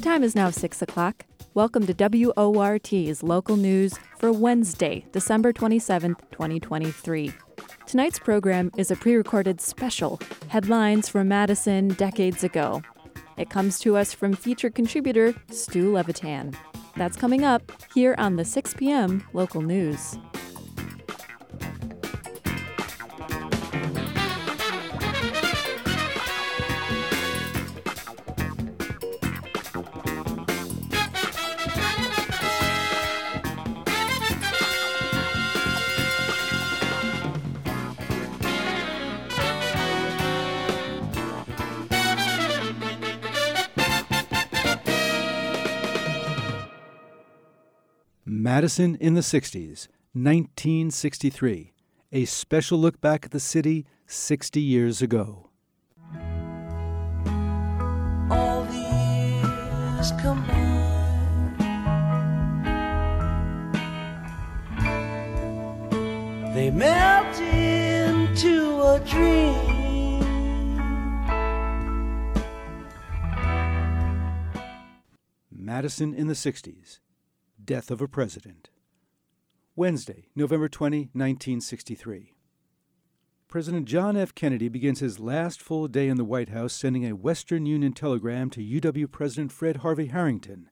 The time is now 6 o'clock. Welcome to WORT's local news for Wednesday, December 27, 2023. Tonight's program is a pre recorded special Headlines from Madison Decades Ago. It comes to us from featured contributor Stu Levitan. That's coming up here on the 6 p.m. local news. Madison in the 60s, 1963. A special look back at the city 60 years ago. all these combined. They melt into a dream. Madison in the 60s. Death of a President. Wednesday, November 20, 1963. President John F. Kennedy begins his last full day in the White House sending a Western Union telegram to UW President Fred Harvey Harrington.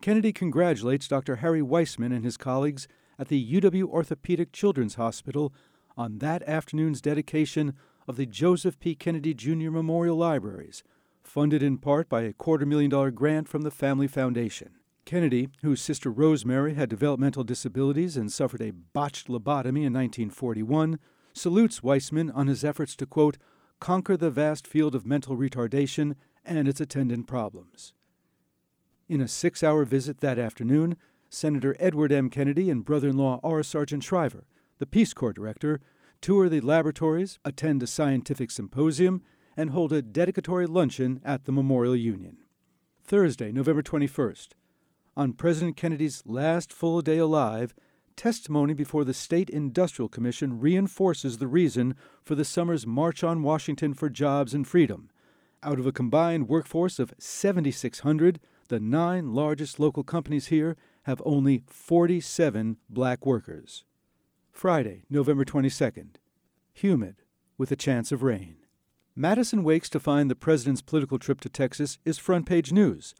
Kennedy congratulates Dr. Harry Waisman and his colleagues at the UW Orthopedic Children's Hospital on that afternoon's dedication of the Joseph P. Kennedy Jr. Memorial Libraries, funded in part by a quarter million dollar grant from the Family Foundation. Kennedy, whose sister Rosemary had developmental disabilities and suffered a botched lobotomy in 1941, salutes Waisman on his efforts to, quote, conquer the vast field of mental retardation and its attendant problems. In a six hour visit that afternoon, Senator Edward M. Kennedy and brother in law R. Sargent Shriver, the Peace Corps director, tour the laboratories, attend a scientific symposium, and hold a dedicatory luncheon at the Memorial Union. Thursday, November 21st. On President Kennedy's last full day alive, testimony before the State Industrial Commission reinforces the reason for the summer's March on Washington for Jobs and Freedom. Out of a combined workforce of 7,600, the nine largest local companies here have only 47 black workers. Friday, November 22nd. Humid, with a chance of rain. Madison wakes to find the president's political trip to Texas is front page news.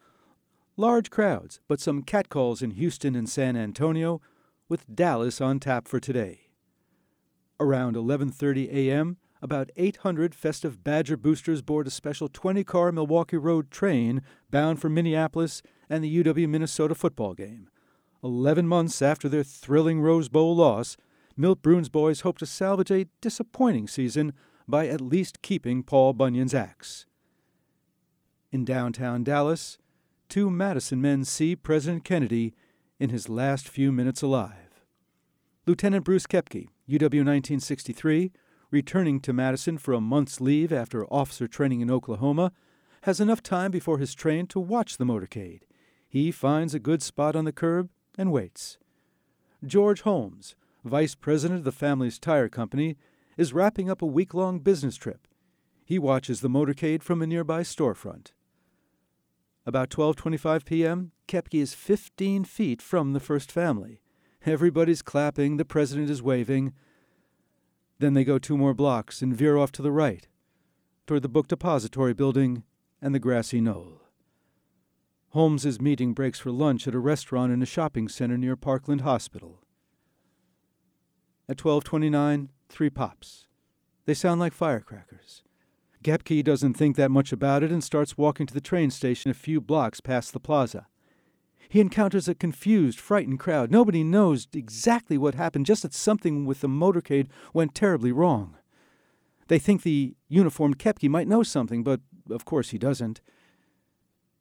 Large crowds, but some catcalls in Houston and San Antonio, with Dallas on tap for today. Around 11:30 a.m., about 800 festive Badger boosters board a special 20-car Milwaukee Road train bound for Minneapolis and the UW Minnesota football game. 11 months after their thrilling Rose Bowl loss, Milt Bruhn's boys hope to salvage a disappointing season by at least keeping Paul Bunyan's axe. In downtown Dallas, two Madison men see President Kennedy in his last few minutes alive. Lieutenant Bruce Kepke, UW 1963, returning to Madison for a month's leave after officer training in Oklahoma, has enough time before his train to watch the motorcade. He finds a good spot on the curb and waits. George Holmes, vice president of the family's tire company, is wrapping up a week long business trip. He watches the motorcade from a nearby storefront. About 12:25 p.m., Kepke is 15 feet from the first family. Everybody's clapping, the president is waving. Then they go two more blocks and veer off to the right, toward the book depository building and the grassy knoll. Holmes's meeting breaks for lunch at a restaurant in a shopping center near Parkland Hospital. At 12:29, three pops. They sound like firecrackers. Kepke doesn't think that much about it and starts walking to the train station a few blocks past the plaza. He encounters a confused, frightened crowd. Nobody knows exactly what happened, just that something with the motorcade went terribly wrong. They think the uniformed Kepke might know something, but of course he doesn't.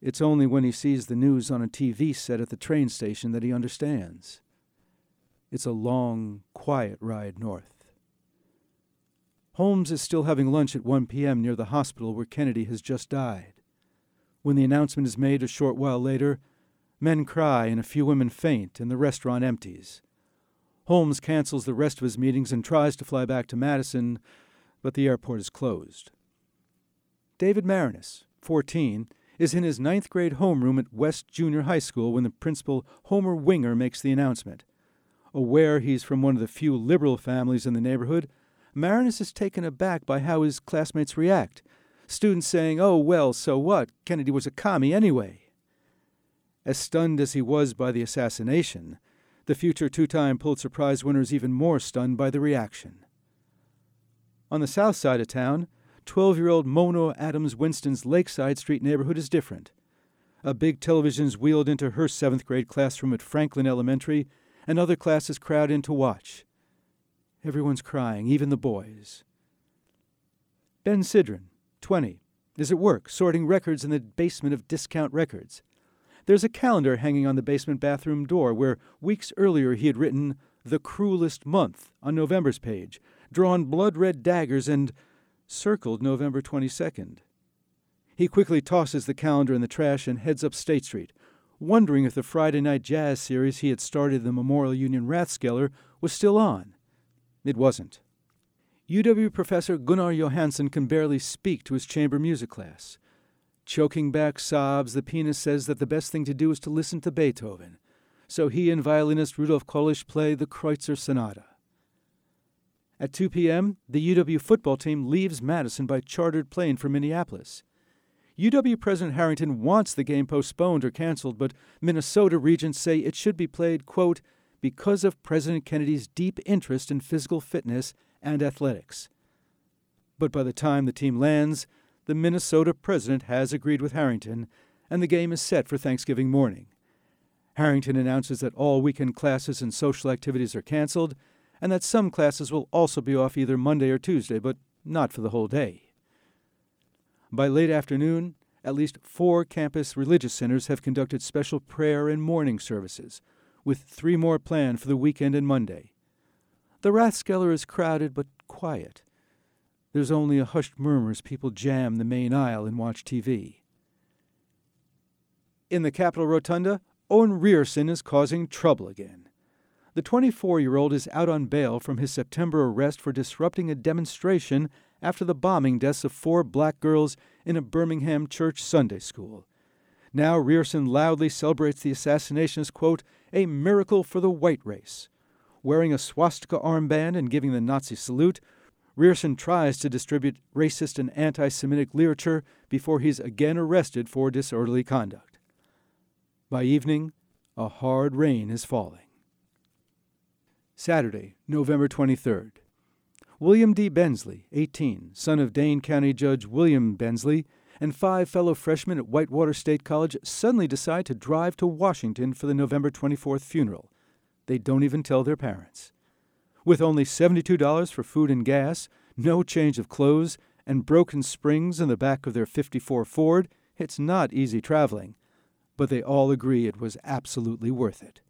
It's only when he sees the news on a TV set at the train station that he understands. It's a long, quiet ride north. Holmes is still having lunch at 1 p.m. near the hospital where Kennedy has just died. When the announcement is made a short while later, men cry and a few women faint, and the restaurant empties. Holmes cancels the rest of his meetings and tries to fly back to Madison, but the airport is closed. David Maraniss, 14, is in his ninth grade homeroom at West Junior High School when the principal, Homer Winger, makes the announcement. Aware he's from one of the few liberal families in the neighborhood, Maraniss is taken aback by how his classmates react. Students saying, Oh, well, so what? Kennedy was a commie anyway. As stunned as he was by the assassination, the future two time Pulitzer Prize winner is even more stunned by the reaction. On the south side of town, 12 year old Mona Adams Winston's Lakeside Street neighborhood is different. A big television is wheeled into her seventh grade classroom at Franklin Elementary, and other classes crowd in to watch. Everyone's crying, even the boys. Ben Sidran, 20, is at work sorting records in the basement of Discount Records. There's a calendar hanging on the basement bathroom door where weeks earlier he had written The Cruelest Month on November's page, drawn blood red daggers, and circled November 22nd. He quickly tosses the calendar in the trash and heads up State Street, wondering if the Friday night jazz series he had started the Memorial Union Rathskeller was still on. It wasn't. UW professor Gunnar Johansen can barely speak to his chamber music class. Choking back sobs, the pianist says that the best thing to do is to listen to Beethoven. So he and violinist Rudolf Kolisch play the Kreutzer Sonata. At 2 p.m., the UW football team leaves Madison by chartered plane for Minneapolis. UW President Harrington wants the game postponed or canceled, but Minnesota regents say it should be played, quote, because of President Kennedy's deep interest in physical fitness and athletics. But by the time the team lands, the Minnesota president has agreed with Harrington, and the game is set for Thanksgiving morning. Harrington announces that all weekend classes and social activities are canceled, and that some classes will also be off either Monday or Tuesday, but not for the whole day. By late afternoon, at least four campus religious centers have conducted special prayer and morning services, with three more planned for the weekend and Monday. The Rathskeller is crowded but quiet. There's only a hushed murmur as people jam the main aisle and watch TV. In the Capitol Rotunda, Owen Rierson is causing trouble again. The 24 year old is out on bail from his September arrest for disrupting a demonstration after the bombing deaths of four black girls in a Birmingham church Sunday school. Now Rierson loudly celebrates the assassination as, quote, a miracle for the white race. Wearing a swastika armband and giving the Nazi salute, Rierson tries to distribute racist and anti Semitic literature before he's again arrested for disorderly conduct. By evening, a hard rain is falling. Saturday, November 23rd. William D. Bensley, 18, son of Dane County Judge William Bensley, and five fellow freshmen at Whitewater State College suddenly decide to drive to Washington for the November 24th funeral. They don't even tell their parents. With only $72 for food and gas, no change of clothes, and broken springs in the back of their 54 Ford, it's not easy traveling. But they all agree it was absolutely worth it.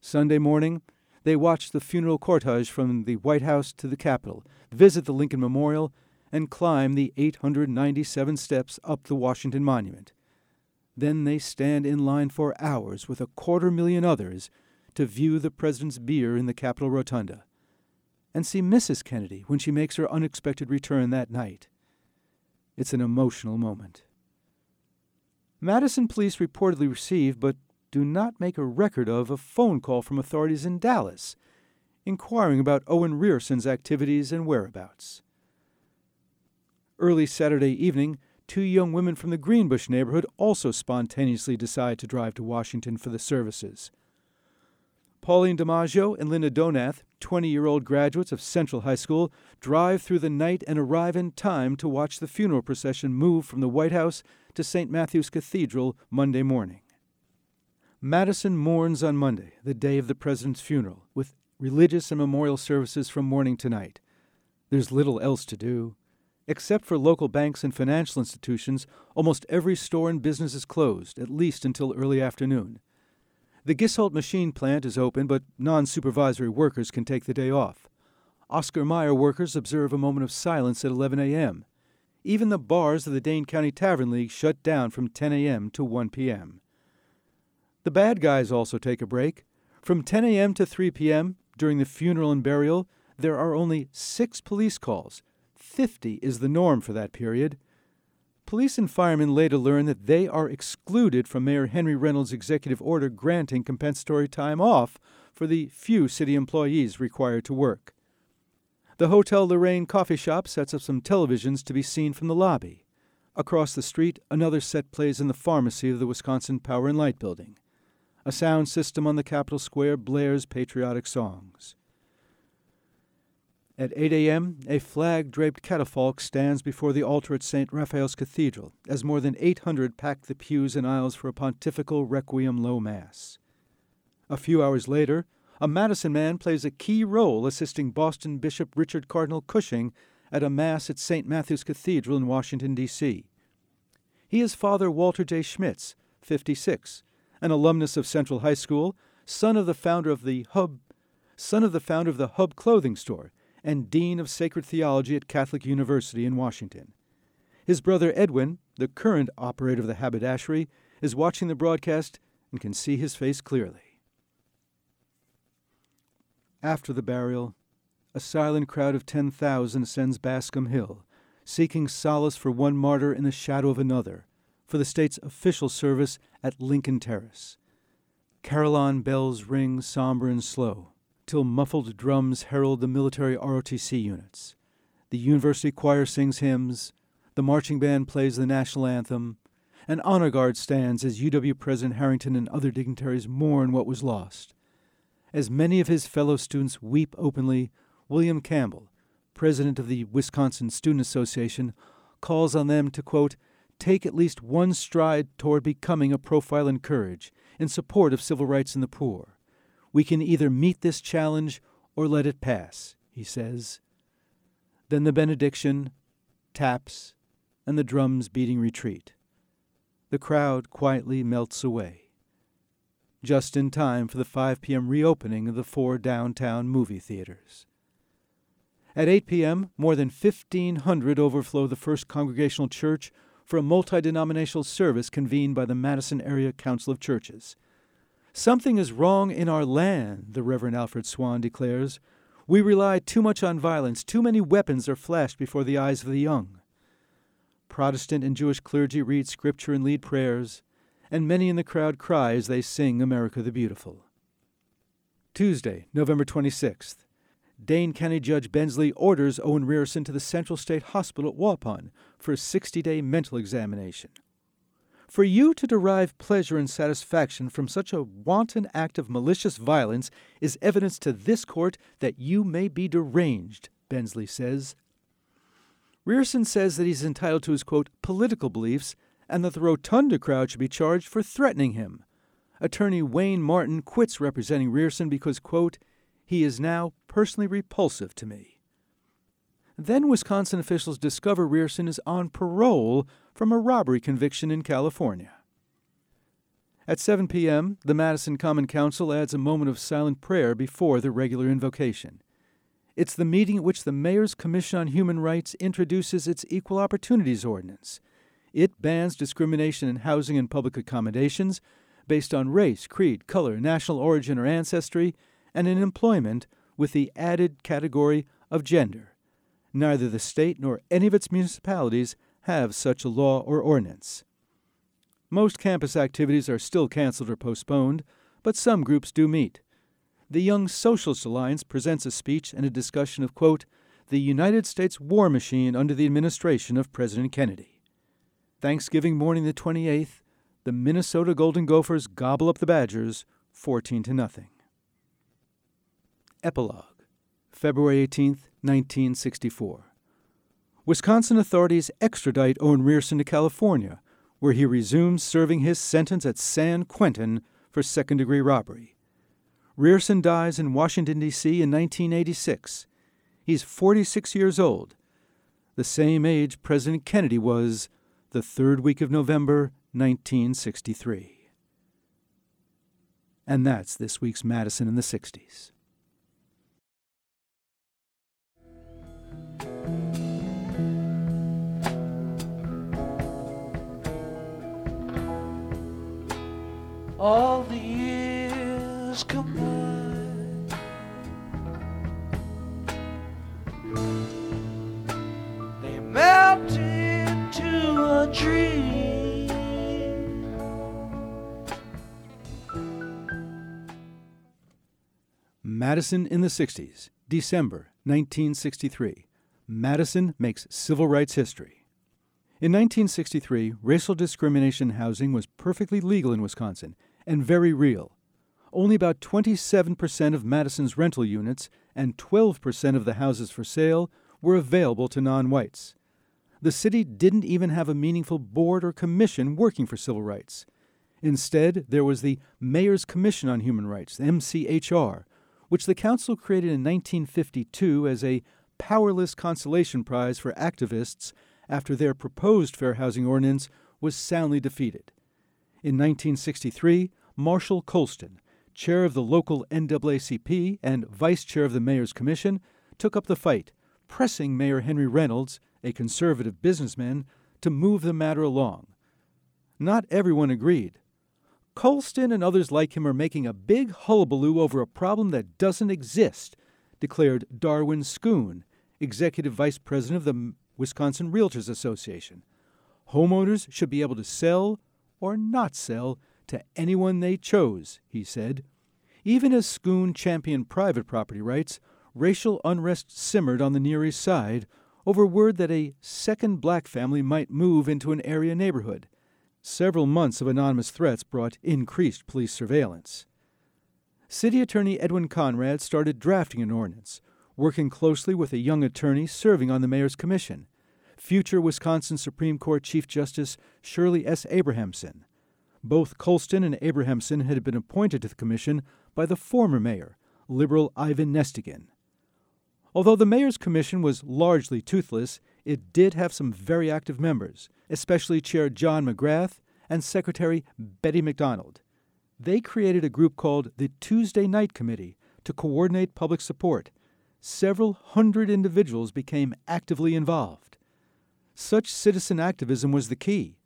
Sunday morning, they watch the funeral cortege from the White House to the Capitol, visit the Lincoln Memorial, and climb the 897 steps up the Washington Monument. Then they stand in line for hours with a quarter million others to view the President's bier in the Capitol Rotunda and see Mrs. Kennedy when she makes her unexpected return that night. It's an emotional moment. Madison police reportedly received, but do not make a record of, a phone call from authorities in Dallas inquiring about Owen Rierson's activities and whereabouts. Early Saturday evening, two young women from the Greenbush neighborhood also spontaneously decide to drive to Washington for the services. Pauline DiMaggio and Linda Donath, 20 year old graduates of Central High School, drive through the night and arrive in time to watch the funeral procession move from the White House to St. Matthew's Cathedral Monday morning. Madison mourns on Monday, the day of the President's funeral, with religious and memorial services from morning to night. There's little else to do. Except for local banks and financial institutions, almost every store and business is closed, at least until early afternoon. The Gisholt machine plant is open, but non supervisory workers can take the day off. Oscar Mayer workers observe a moment of silence at 11 a.m. Even the bars of the Dane County Tavern League shut down from 10 a.m. to 1 p.m. The bad guys also take a break. From 10 a.m. to 3 p.m., during the funeral and burial, there are only six police calls, 50 is the norm for that period. Police and firemen later learn that they are excluded from Mayor Henry Reynolds' executive order granting compensatory time off for the few city employees required to work. The Hotel Lorraine coffee shop sets up some televisions to be seen from the lobby. Across the street, another set plays in the pharmacy of the Wisconsin Power and Light Building. A sound system on the Capitol Square blares patriotic songs. At 8 a.m., a flag draped catafalque stands before the altar at St. Raphael's Cathedral as more than 800 pack the pews and aisles for a pontifical requiem low mass. A few hours later, a Madison man plays a key role assisting Boston Bishop Richard Cardinal Cushing at a Mass at St. Matthew's Cathedral in Washington, D.C. He is Father Walter J. Schmitz, 56, an alumnus of Central High School, son of the founder of the Hub, son of the founder of the Hub clothing store and Dean of Sacred Theology at Catholic University in Washington. His brother Edwin, the current operator of the haberdashery, is watching the broadcast and can see his face clearly. After the burial, a silent crowd of 10,000 ascends Bascom Hill, seeking solace for one martyr in the shadow of another, for the state's official service at Lincoln Terrace. Carillon bells ring somber and slow till muffled drums herald the military ROTC units. The university choir sings hymns, the marching band plays the national anthem, an honor guard stands as UW President Harrington and other dignitaries mourn what was lost. As many of his fellow students weep openly, William Campbell, president of the Wisconsin Student Association, calls on them to, quote, take at least one stride toward becoming a profile in courage in support of civil rights and the poor. We can either meet this challenge or let it pass, he says. Then the benediction, taps, and the drums beating retreat. The crowd quietly melts away. Just in time for the 5 p.m. reopening of the four downtown movie theaters. At 8 p.m., more than 1,500 overflow the First Congregational Church for a multi denominational service convened by the Madison Area Council of Churches. Something is wrong in our land, the Reverend Alfred Swan declares. We rely too much on violence, too many weapons are flashed before the eyes of the young. Protestant and Jewish clergy read scripture and lead prayers, and many in the crowd cry as they sing America the Beautiful. Tuesday, November 26th. Dane County Judge Bensley orders Owen Rierson to the Central State Hospital at Waupun for a 60 day mental examination. For you to derive pleasure and satisfaction from such a wanton act of malicious violence is evidence to this court that you may be deranged, Bensley says. Rierson says that he's entitled to his, quote, political beliefs and that the Rotunda crowd should be charged for threatening him. Attorney Wayne Martin quits representing Rierson because, quote, he is now personally repulsive to me. Then Wisconsin officials discover Rierson is on parole from a robbery conviction in California. At 7 p.m., the Madison Common Council adds a moment of silent prayer before the regular invocation. It's the meeting at which the Mayor's Commission on Human Rights introduces its Equal Opportunities Ordinance. It bans discrimination in housing and public accommodations based on race, creed, color, national origin, or ancestry, and in employment with the added category of gender. Neither the state nor any of its municipalities have such a law or ordinance. Most campus activities are still canceled or postponed, but some groups do meet. The Young Socialist Alliance presents a speech and a discussion of, quote, the United States war machine under the administration of President Kennedy. Thanksgiving morning the 28th, the Minnesota Golden Gophers gobble up the Badgers 14 to nothing. Epilogue February 18, 1964. Wisconsin authorities extradite Owen Rierson to California, where he resumes serving his sentence at San Quentin for second degree robbery. Rierson dies in Washington, D.C. in 1986. He's 46 years old, the same age President Kennedy was the third week of November, 1963. And that's this week's Madison in the 60s. all the years combined. They melt into a dream. Madison in the 60s, December 1963. Madison makes civil rights history. In 1963, racial discrimination housing was perfectly legal in Wisconsin, and very real. Only about 27% of Madison's rental units and 12% of the houses for sale were available to non whites. The city didn't even have a meaningful board or commission working for civil rights. Instead, there was the Mayor's Commission on Human Rights, MCHR, which the council created in 1952 as a powerless consolation prize for activists after their proposed fair housing ordinance was soundly defeated. In 1963, Marshall Colston, chair of the local NAACP and vice chair of the Mayor's Commission, took up the fight, pressing Mayor Henry Reynolds, a conservative businessman, to move the matter along. Not everyone agreed. Colston and others like him are making a big hullabaloo over a problem that doesn't exist, declared Darwin Schoon, executive vice president of the Wisconsin Realtors Association. Homeowners should be able to sell or not sell to anyone they chose, he said. Even as Schoon championed private property rights, racial unrest simmered on the Near East Side over word that a second black family might move into an area neighborhood. Several months of anonymous threats brought increased police surveillance. City Attorney Edwin Conrad started drafting an ordinance, working closely with a young attorney serving on the mayor's commission, future Wisconsin Supreme Court Chief Justice Shirley S. Abrahamson. Both Colston and Abrahamson had been appointed to the commission by the former mayor, liberal Ivan Nestingen. Although the mayor's commission was largely toothless, it did have some very active members, especially Chair John McGrath and Secretary Betty McDonald. They created a group called the Tuesday Night Committee to coordinate public support several hundred individuals became actively involved. Such citizen activism was the key.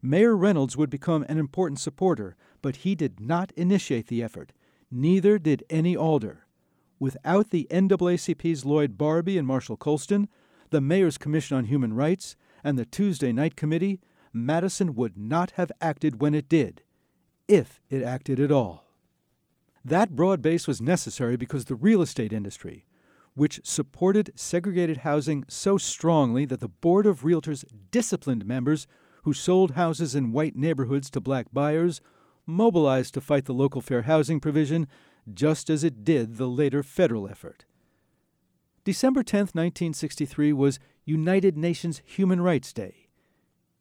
Mayor Reynolds would become an important supporter, but he did not initiate the effort. Neither did any alder. Without the NAACP's Lloyd Barbee and Marshall Colston, the Mayor's Commission on Human Rights, and the Tuesday Night Committee, Madison would not have acted when it did, if it acted at all. That broad base was necessary because the real estate industry, which supported segregated housing so strongly that the Board of Realtors disciplined members who sold houses in white neighborhoods to black buyers, mobilized to fight the local fair housing provision, just as it did the later federal effort. December 10, 1963 was United Nations Human Rights Day.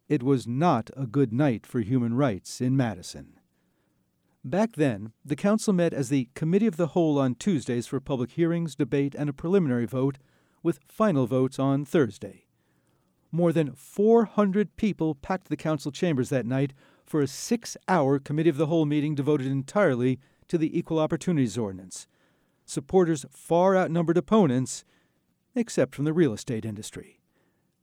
It was not a good night for human rights in Madison. Back then, the Council met as the Committee of the Whole on Tuesdays for public hearings, debate, and a preliminary vote, with final votes on Thursday. More than 400 people packed the Council chambers that night for a six hour Committee of the Whole meeting devoted entirely to the Equal Opportunities Ordinance. Supporters far outnumbered opponents, except from the real estate industry.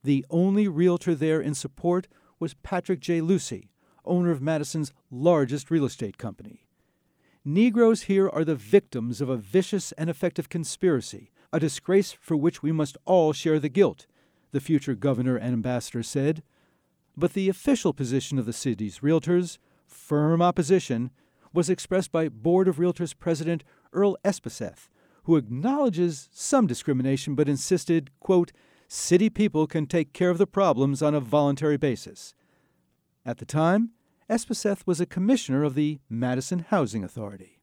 The only realtor there in support was Patrick J. Lucey, owner of Madison's largest real estate company. Negroes here are the victims of a vicious and effective conspiracy, a disgrace for which we must all share the guilt, the future governor and ambassador said. But the official position of the city's realtors, firm opposition, was expressed by Board of Realtors President Earl Espeseth, who acknowledges some discrimination but insisted, quote, city people can take care of the problems on a voluntary basis. At the time, Espeseth was a commissioner of the Madison Housing Authority.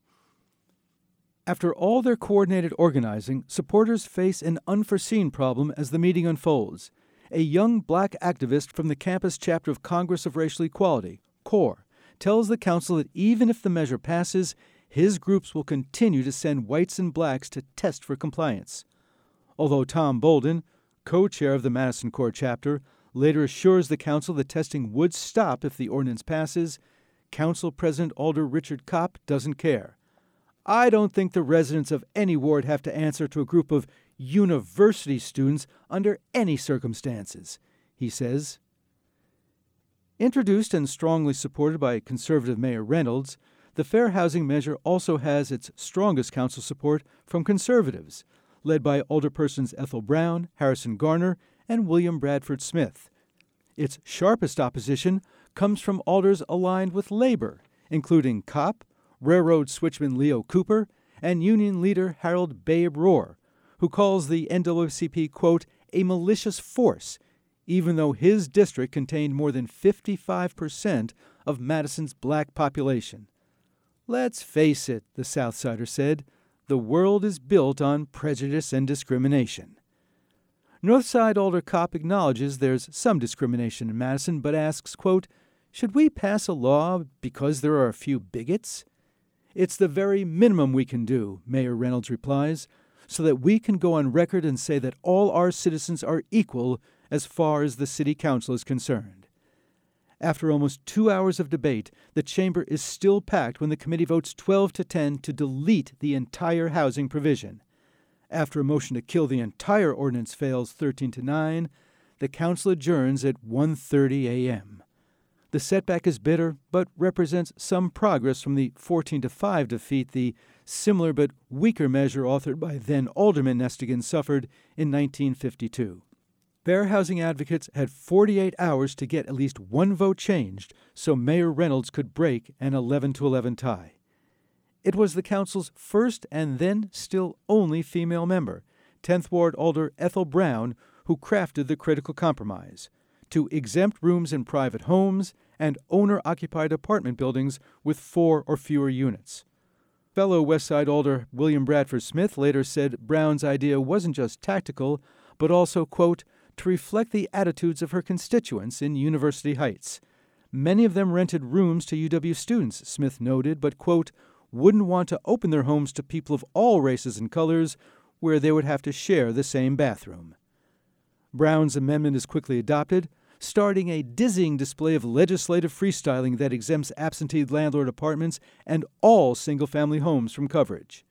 After all their coordinated organizing, supporters face an unforeseen problem as the meeting unfolds. A young black activist from the campus chapter of Congress of Racial Equality, CORE, tells the council that even if the measure passes, his groups will continue to send whites and blacks to test for compliance. Although Tom Bolden, co chair of the Madison CORE chapter, later assures the council that testing would stop if the ordinance passes, Council President Alder Richard Kopp doesn't care. I don't think the residents of any ward have to answer to a group of university students under any circumstances, he says. Introduced and strongly supported by conservative Mayor Reynolds, the fair housing measure also has its strongest council support from conservatives, led by alderpersons Ethel Brown, Harrison Garner, and William Bradford Smith. Its sharpest opposition comes from alders aligned with labor, including Kopp, railroad switchman Leo Cooper, and union leader Harold Babe Rohr, who calls the NAACP, quote, a malicious force, even though his district contained more than 55% of Madison's black population. Let's face it, the Southsider said, the world is built on prejudice and discrimination. Northside Alder Kopp acknowledges there's some discrimination in Madison, but asks, quote, Should we pass a law because there are a few bigots? It's the very minimum we can do, Mayor Reynolds replies, so that we can go on record and say that all our citizens are equal as far as the City Council is concerned. After almost two hours of debate, the chamber is still packed when the committee votes 12 to 10 to delete the entire housing provision. After a motion to kill the entire ordinance fails 13 to 9, the council adjourns at 1:30 a.m. The setback is bitter, but represents some progress from the 14 to 5 defeat the similar but weaker measure authored by then Alderman Nestingen suffered in 1952. Fair housing advocates had 48 hours to get at least one vote changed so Mayor Reynolds could break an 11 to 11 tie. It was the council's first and then still only female member, 10th Ward Alder Ethel Brown, who crafted the critical compromise to exempt rooms in private homes and owner occupied apartment buildings with four or fewer units. Fellow Westside Alder William Bradford Smith later said Brown's idea wasn't just tactical, but also, quote, to reflect the attitudes of her constituents in University Heights. Many of them rented rooms to UW students, Smith noted, but, quote, wouldn't want to open their homes to people of all races and colors where they would have to share the same bathroom. Brown's amendment is quickly adopted, starting a dizzying display of legislative freestyling that exempts absentee landlord apartments and all single family homes from coverage.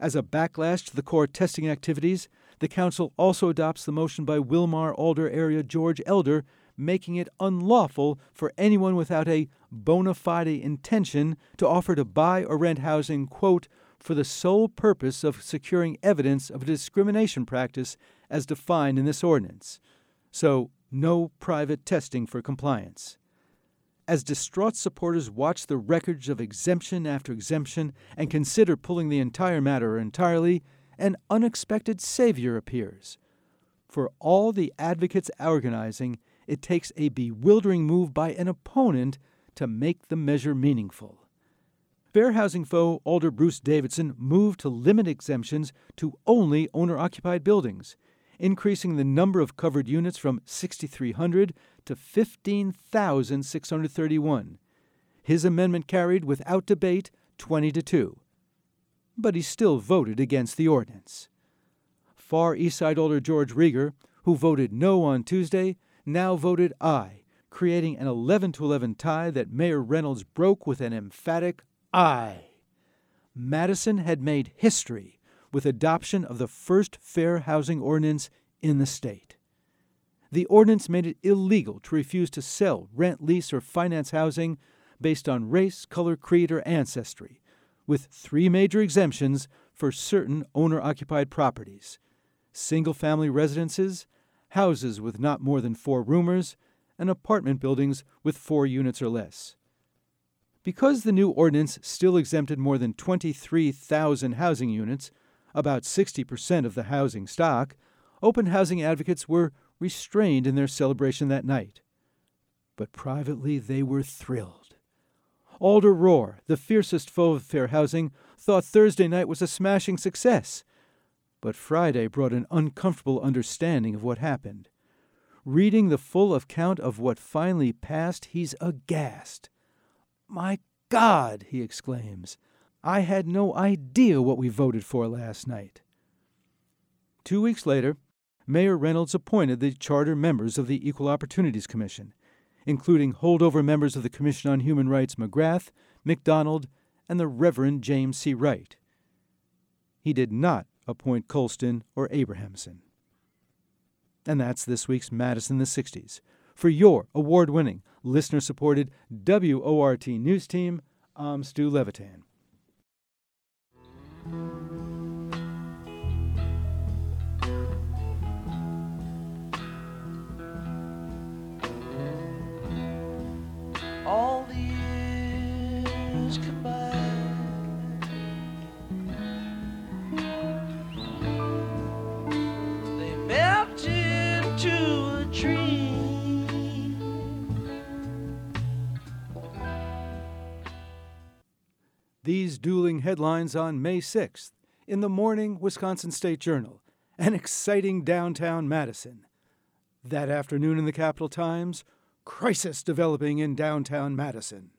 As a backlash to the CORE testing activities, the Council also adopts the motion by Wilmar Alder area George Elder making it unlawful for anyone without a bona fide intention to offer to buy or rent housing, quote, for the sole purpose of securing evidence of a discrimination practice as defined in this ordinance. So, no private testing for compliance. As distraught supporters watch the wreckage of exemption after exemption and consider pulling the entire matter entirely, an unexpected savior appears. For all the advocates organizing, it takes a bewildering move by an opponent to make the measure meaningful. Fair housing foe Alder Bruce Davidson moved to limit exemptions to only owner occupied buildings, increasing the number of covered units from 6,300 to 15,631. His amendment carried without debate 20 to 2. But he still voted against the ordinance. Far Eastside Alder George Rieger, who voted no on Tuesday, now voted aye, creating an 11 to 11 tie that Mayor Reynolds broke with an emphatic aye. Madison had made history with adoption of the first fair housing ordinance in the state. The ordinance made it illegal to refuse to sell, rent, lease, or finance housing based on race, color, creed, or ancestry, with three major exemptions for certain owner occupied properties single family residences, houses with not more than four roomers, and apartment buildings with four units or less. Because the new ordinance still exempted more than 23,000 housing units, about 60% of the housing stock, open housing advocates were restrained in their celebration that night. But privately they were thrilled. Alder Rohr, the fiercest foe of fair housing, thought Thursday night was a smashing success but Friday brought an uncomfortable understanding of what happened. Reading the full account of what finally passed, he's aghast. My God, he exclaims, I had no idea what we voted for last night. Two weeks later, Mayor Reynolds appointed the charter members of the Equal Opportunities Commission, including holdover members of the Commission on Human Rights McGrath, McDonald, and the Reverend James C. Wright. He did not appoint Colston or Abrahamson. And that's this week's Madison the 60s. For your award winning, listener supported WORT news team, I'm Stu Levitan. Thank you. As dueling headlines on May 6th in the morning Wisconsin State Journal, an exciting downtown Madison. That afternoon in the Capital Times, crisis developing in downtown Madison.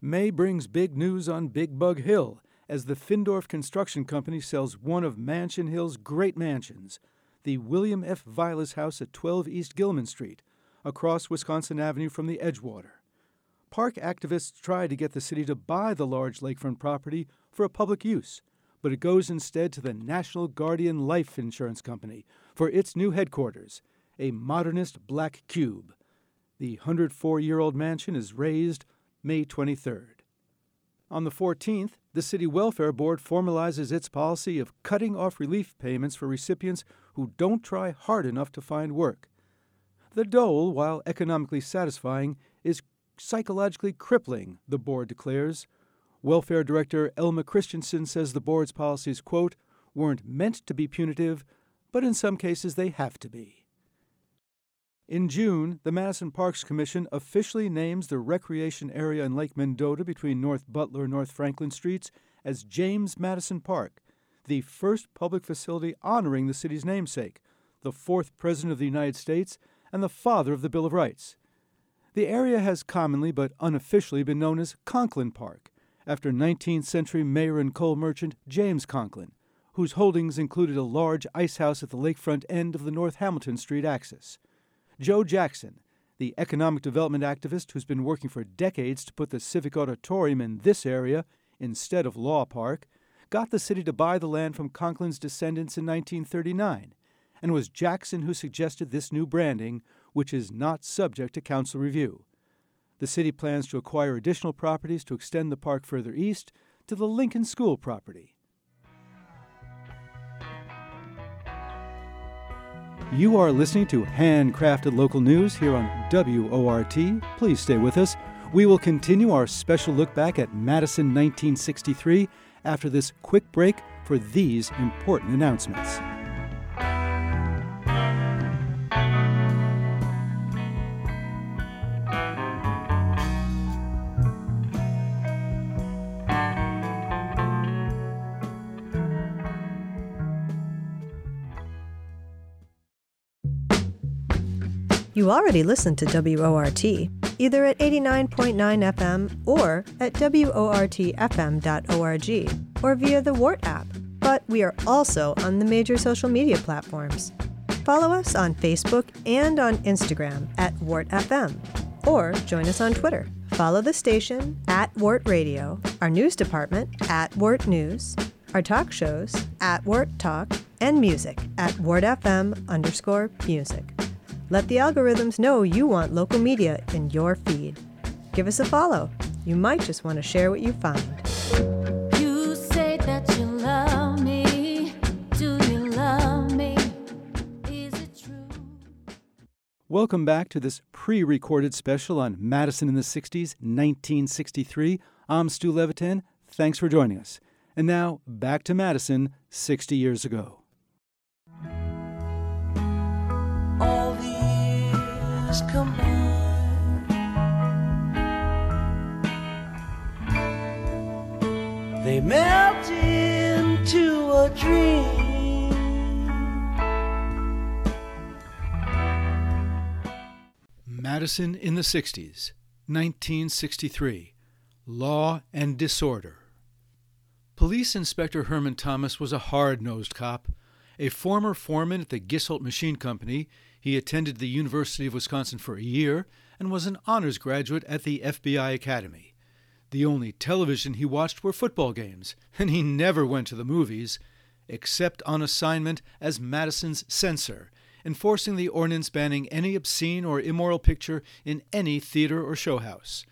May brings big news on Big Bug Hill as the Findorff Construction Company sells one of Mansion Hill's great mansions, the William F. Vilas House at 12 East Gilman Street, across Wisconsin Avenue from the Edgewater. Park activists tried to get the city to buy the large lakefront property for a public use, but it goes instead to the National Guardian Life Insurance Company for its new headquarters, a modernist black cube. The 104 year old mansion is razed May 23rd. On the 14th, the City Welfare Board formalizes its policy of cutting off relief payments for recipients who don't try hard enough to find work. The dole, while economically satisfying, is psychologically crippling, the board declares. Welfare Director Elma Christensen says the board's policies, quote, weren't meant to be punitive, but in some cases they have to be. In June, the Madison Parks Commission officially names the recreation area in Lake Mendota between North Butler and North Franklin Streets as James Madison Park, the first public facility honoring the city's namesake, the fourth President of the United States, and the father of the Bill of Rights. The area has commonly but unofficially been known as Conklin Park, after 19th century mayor and coal merchant James Conklin, whose holdings included a large ice house at the lakefront end of the North Hamilton Street axis. Joe Jackson, the economic development activist who's been working for decades to put the Civic Auditorium in this area instead of Law Park, got the city to buy the land from Conklin's descendants in 1939, and was Jackson who suggested this new branding, which is not subject to council review. The city plans to acquire additional properties to extend the park further east to the Lincoln School property. You are listening to handcrafted local news here on WORT. Please stay with us. We will continue our special look back at Madison 1963 after this quick break for these important announcements. You already listen to WORT, either at 89.9 FM or at WORTFM.org or via the WORT app. But we are also on the major social media platforms. Follow us on Facebook and on Instagram at WortFM or join us on Twitter. Follow the station at Wort Radio, our news department at Wort News, our talk shows at Wort Talk, and music at WortFM underscore music. Let the algorithms know you want local media in your feed. Give us a follow. You might just want to share what you find. You say that you love me. Do you love me? Is it true? Welcome back to this pre recorded special on Madison in the 60s, 1963. I'm Stu Levitan. Thanks for joining us. And now, back to Madison 60 years ago. all the years combined. They melt into a dream. Madison in the 60s, 1963. Law and Disorder. Police Inspector Herman Thomas was a hard nosed cop. A former foreman at the Gisholt Machine Company, he attended the University of Wisconsin for a year and was an honors graduate at the FBI Academy. The only television he watched were football games, and he never went to the movies, except on assignment as Madison's censor, enforcing the ordinance banning any obscene or immoral picture in any theater or show house.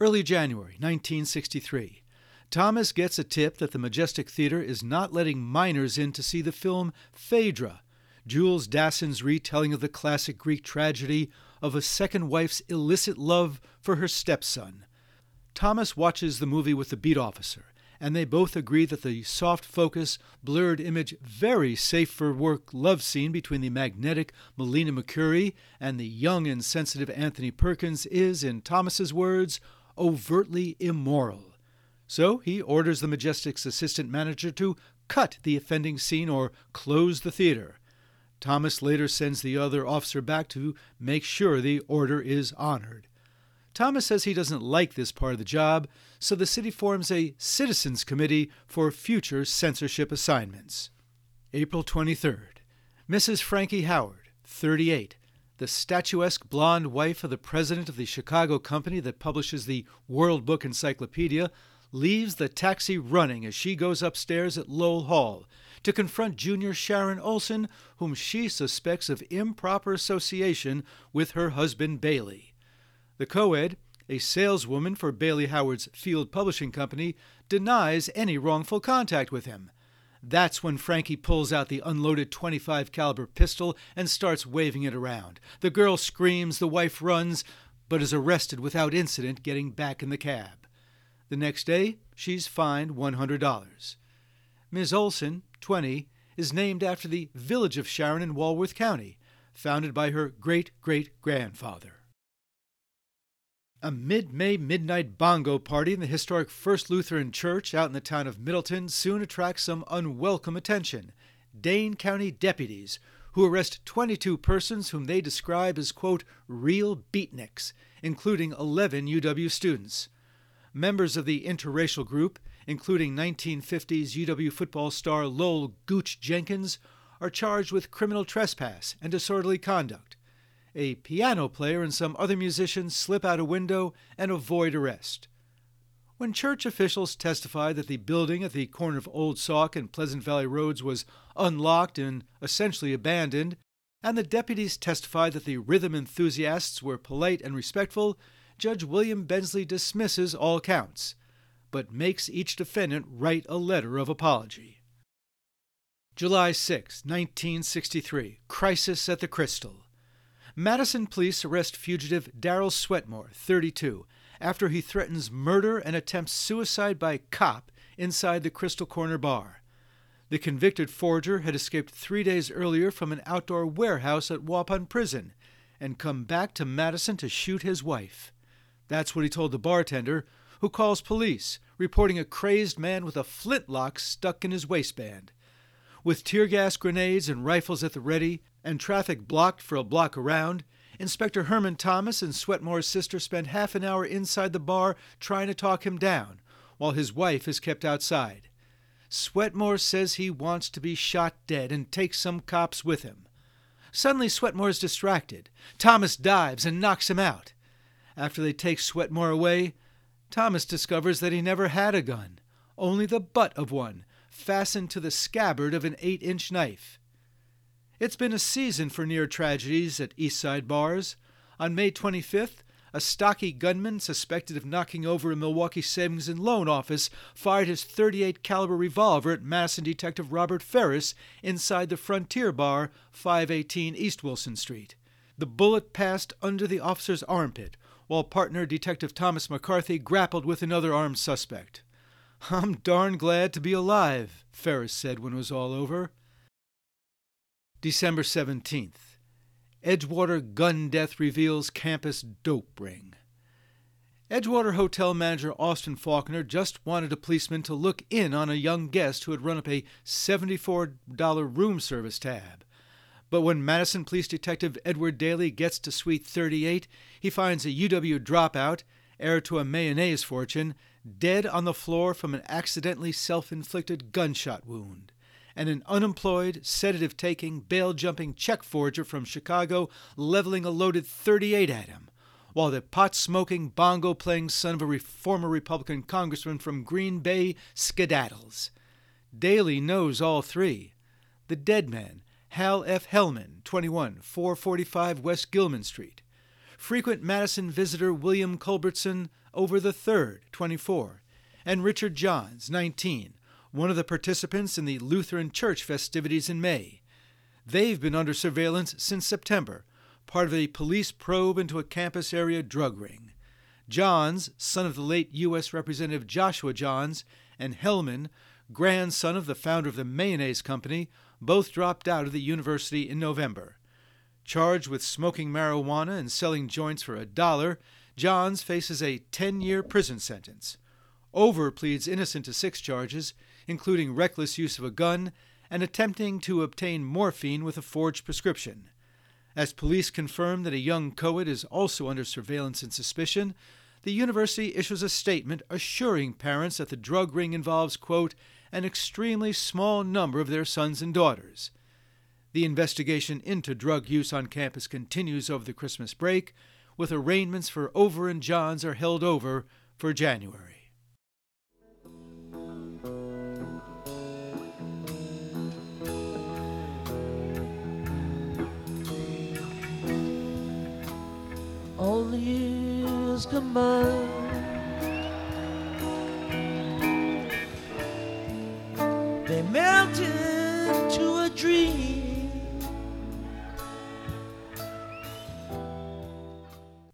Early January 1963. Thomas gets a tip that the Majestic Theater is not letting minors in to see the film Phaedra, Jules Dassin's retelling of the classic Greek tragedy of a second wife's illicit love for her stepson. Thomas watches the movie with the beat officer, and they both agree that the soft focus, blurred image, very safe for work love scene between the magnetic Melina Mercouri and the young and sensitive Anthony Perkins is, in Thomas's words, overtly immoral. So he orders the Majestic's assistant manager to cut the offending scene or close the theater. Thomas later sends the other officer back to make sure the order is honored. Thomas says he doesn't like this part of the job, so the city forms a citizens committee for future censorship assignments. April 23rd. Mrs. Frankie Howard, 38, the statuesque blonde wife of the president of the Chicago company that publishes the World Book Encyclopedia, leaves the taxi running as she goes upstairs at Lowell Hall to confront junior Sharon Olson, whom she suspects of improper association with her husband Bailey. The co-ed, a saleswoman for Bailey Howard's Field Publishing Company, denies any wrongful contact with him. That's when Frankie pulls out the unloaded 25 caliber pistol and starts waving it around. The girl screams, the wife runs, but is arrested without incident getting back in the cab. The next day, she's fined $100. Ms. Olson, 20, is named after the village of Sharon in Walworth County, founded by her great great grandfather. A mid May midnight bongo party in the historic First Lutheran Church out in the town of Middleton soon attracts some unwelcome attention. Dane County deputies, who arrest 22 persons whom they describe as, quote, real beatniks, including 11 UW students. Members of the interracial group, including 1950s UW football star Lowell Gooch Jenkins, are charged with criminal trespass and disorderly conduct. A piano player and some other musicians slip out a window and avoid arrest. When church officials testified that the building at the corner of Old Sauk and Pleasant Valley Roads was unlocked and essentially abandoned, and the deputies testified that the rhythm enthusiasts were polite and respectful, Judge William Bensley dismisses all counts, but makes each defendant write a letter of apology. July 6, 1963, Crisis at the Crystal. Madison police arrest fugitive Daryl Sweatmore, 32, after he threatens murder and attempts suicide by cop inside the Crystal Corner bar. The convicted forger had escaped three days earlier from an outdoor warehouse at Waupun Prison and come back to Madison to shoot his wife. That's what he told the bartender, who calls police, reporting a crazed man with a flintlock stuck in his waistband. With tear gas grenades and rifles at the ready, and traffic blocked for a block around, Inspector Herman Thomas and Sweatmore's sister spend half an hour inside the bar trying to talk him down, while his wife is kept outside. Sweatmore says he wants to be shot dead and takes some cops with him. Suddenly, Sweatmore is distracted. Thomas dives and knocks him out. After they take Sweatmore away, Thomas discovers that he never had a gun, only the butt of one, fastened to the scabbard of an eight inch knife. It's been a season for near tragedies at East Side bars. On May 25th, a stocky gunman suspected of knocking over a Milwaukee Savings and Loan office fired his 38 caliber revolver at Madison detective Robert Ferris inside the Frontier Bar, 518 East Wilson Street. The bullet passed under the officer's armpit, while partner Detective Thomas McCarthy grappled with another armed suspect. I'm darn glad to be alive, Ferris said when it was all over. December 17th. Edgewater gun death reveals campus dope ring. Edgewater hotel manager Austin Faulkner just wanted a policeman to look in on a young guest who had run up a $74 room service tab. But when Madison Police Detective Edward Daly gets to Suite 38, he finds a UW dropout, heir to a mayonnaise fortune, dead on the floor from an accidentally self inflicted gunshot wound, and an unemployed, sedative taking, bail jumping check forger from Chicago leveling a loaded 38 at him, while the pot smoking, bongo playing son of a former Republican congressman from Green Bay skedaddles. Daly knows all three. The dead man, Hal F. Hellmann, 21, 445 West Gilman Street. Frequent Madison visitor William Culbertson, over the 3rd, 24, and Richard Johns, 19, one of the participants in the Lutheran Church festivities in May. They've been under surveillance since September, part of a police probe into a campus area drug ring. Johns, son of the late U.S. Representative Joshua Johns, and Hellmann, grandson of the founder of the Mayonnaise Company, both dropped out of the university in November. Charged with smoking marijuana and selling joints for a dollar, Johns faces a 10 year prison sentence. Over pleads innocent to six charges, including reckless use of a gun and attempting to obtain morphine with a forged prescription. As police confirm that a young co-ed is also under surveillance and suspicion, the university issues a statement assuring parents that the drug ring involves, quote, an extremely small number of their sons and daughters. The investigation into drug use on campus continues over the Christmas break, with arraignments for Over and Johns are held over for January. the years combined. Melted to a dream.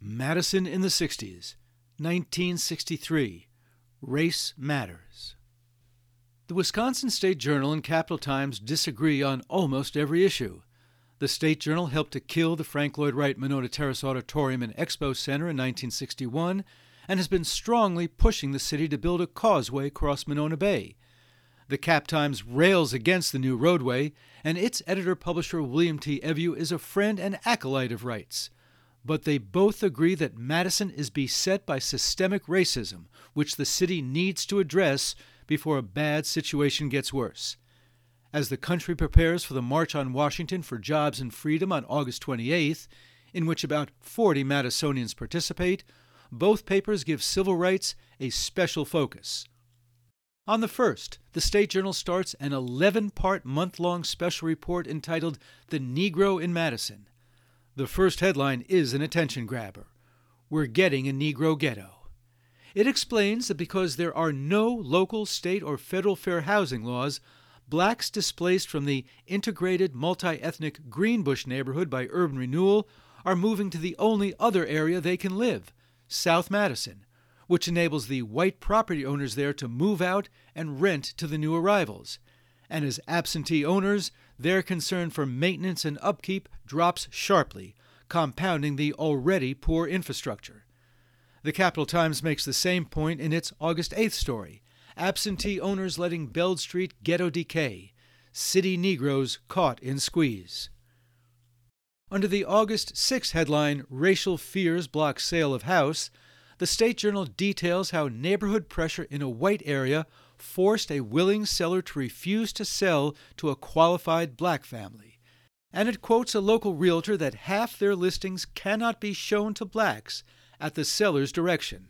Madison in the 60s, 1963. Race Matters. The Wisconsin State Journal and Capital Times disagree on almost every issue. The State Journal helped to kill the Frank Lloyd Wright Monona Terrace Auditorium and Expo Center in 1961 and has been strongly pushing the city to build a causeway across Monona Bay. The Cap Times rails against the new roadway, and its editor publisher William T. Evjue is a friend and acolyte of Wright's. But they both agree that Madison is beset by systemic racism, which the city needs to address before a bad situation gets worse. As the country prepares for the March on Washington for Jobs and Freedom on August 28th, in which about 40 Madisonians participate, both papers give civil rights a special focus. On the first, the State Journal starts an 11 part month long special report entitled The Negro in Madison. The first headline is an attention grabber We're Getting a Negro Ghetto. It explains that because there are no local, state, or federal fair housing laws, blacks displaced from the integrated multi ethnic Greenbush neighborhood by urban renewal are moving to the only other area they can live, South Madison, which enables the white property owners there to move out and rent to the new arrivals. And as absentee owners, their concern for maintenance and upkeep drops sharply, compounding the already poor infrastructure. The Capital Times makes the same point in its August 8th story absentee owners letting Beld Street ghetto decay, city Negroes caught in squeeze. Under the August 6 headline, Racial Fears Block Sale of House, the State Journal details how neighborhood pressure in a white area forced a willing seller to refuse to sell to a qualified black family. And it quotes a local realtor that half their listings cannot be shown to blacks at the seller's direction.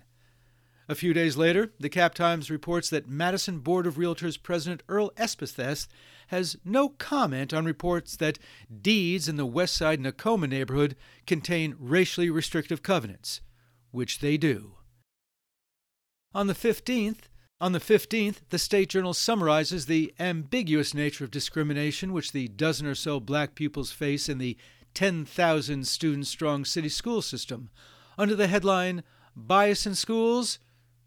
A few days later, the Cap Times reports that Madison Board of Realtors President Earl Espeseth has no comment on reports that deeds in the West Side Nakoma neighborhood contain racially restrictive covenants, which they do. On the 15th, on the 15th, the State Journal summarizes the ambiguous nature of discrimination which the dozen or so black pupils face in the 10,000 student strong city school system under the headline Bias in Schools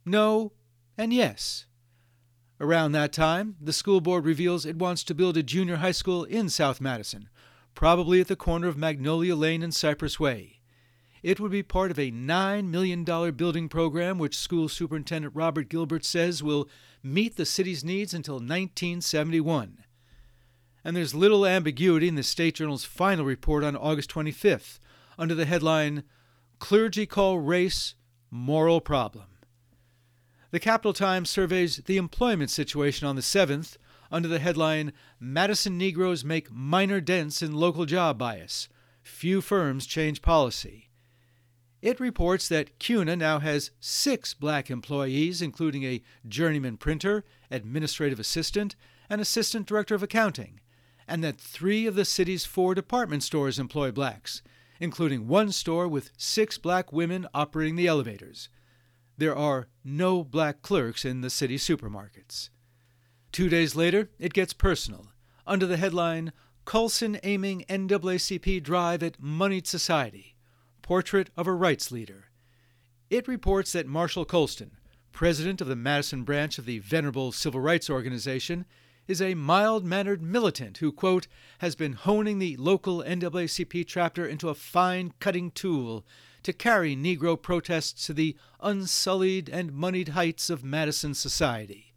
no, and yes. Around that time, the school board reveals it wants to build a junior high school in South Madison, probably at the corner of Magnolia Lane and Cypress Way. It would be part of a $9 million building program which School Superintendent Robert Gilbert says will meet the city's needs until 1971. And there's little ambiguity in the State Journal's final report on August 25th under the headline Clergy Call Race Moral Problem. The Capital Times surveys the employment situation on the 7th under the headline Madison Negroes Make Minor Dents in Local Job Bias. Few firms change policy. It reports that CUNA now has six black employees, including a journeyman printer, administrative assistant, and assistant director of accounting, and that three of the city's four department stores employ blacks, including one store with six black women operating the elevators there are no black clerks in the city supermarkets. Two days later, it gets personal, under the headline Colston aiming NAACP drive at moneyed society Portrait of a Rights Leader. It reports that Marshall Colston, president of the Madison branch of the venerable Civil Rights Organization, is a mild mannered militant who, quote, has been honing the local NAACP chapter into a fine cutting tool to carry Negro protests to the unsullied and moneyed heights of Madison society.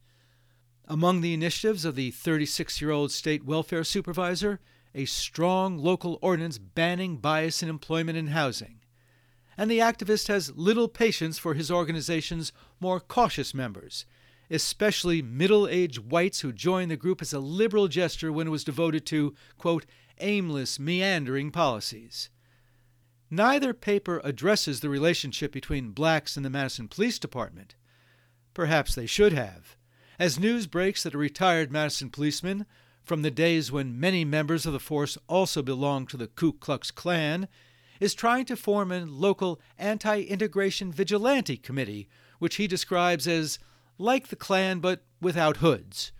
Among the initiatives of the 36 year old state welfare supervisor, a strong local ordinance banning bias in employment and housing. And the activist has little patience for his organization's more cautious members, especially middle aged whites who joined the group as a liberal gesture when it was devoted to, quote, aimless, meandering policies. Neither paper addresses the relationship between blacks and the Madison Police Department. Perhaps they should have. As news breaks that a retired Madison policeman, from the days when many members of the force also belonged to the Ku Klux Klan, is trying to form a local anti integration vigilante committee, which he describes as like the Klan but without hoods.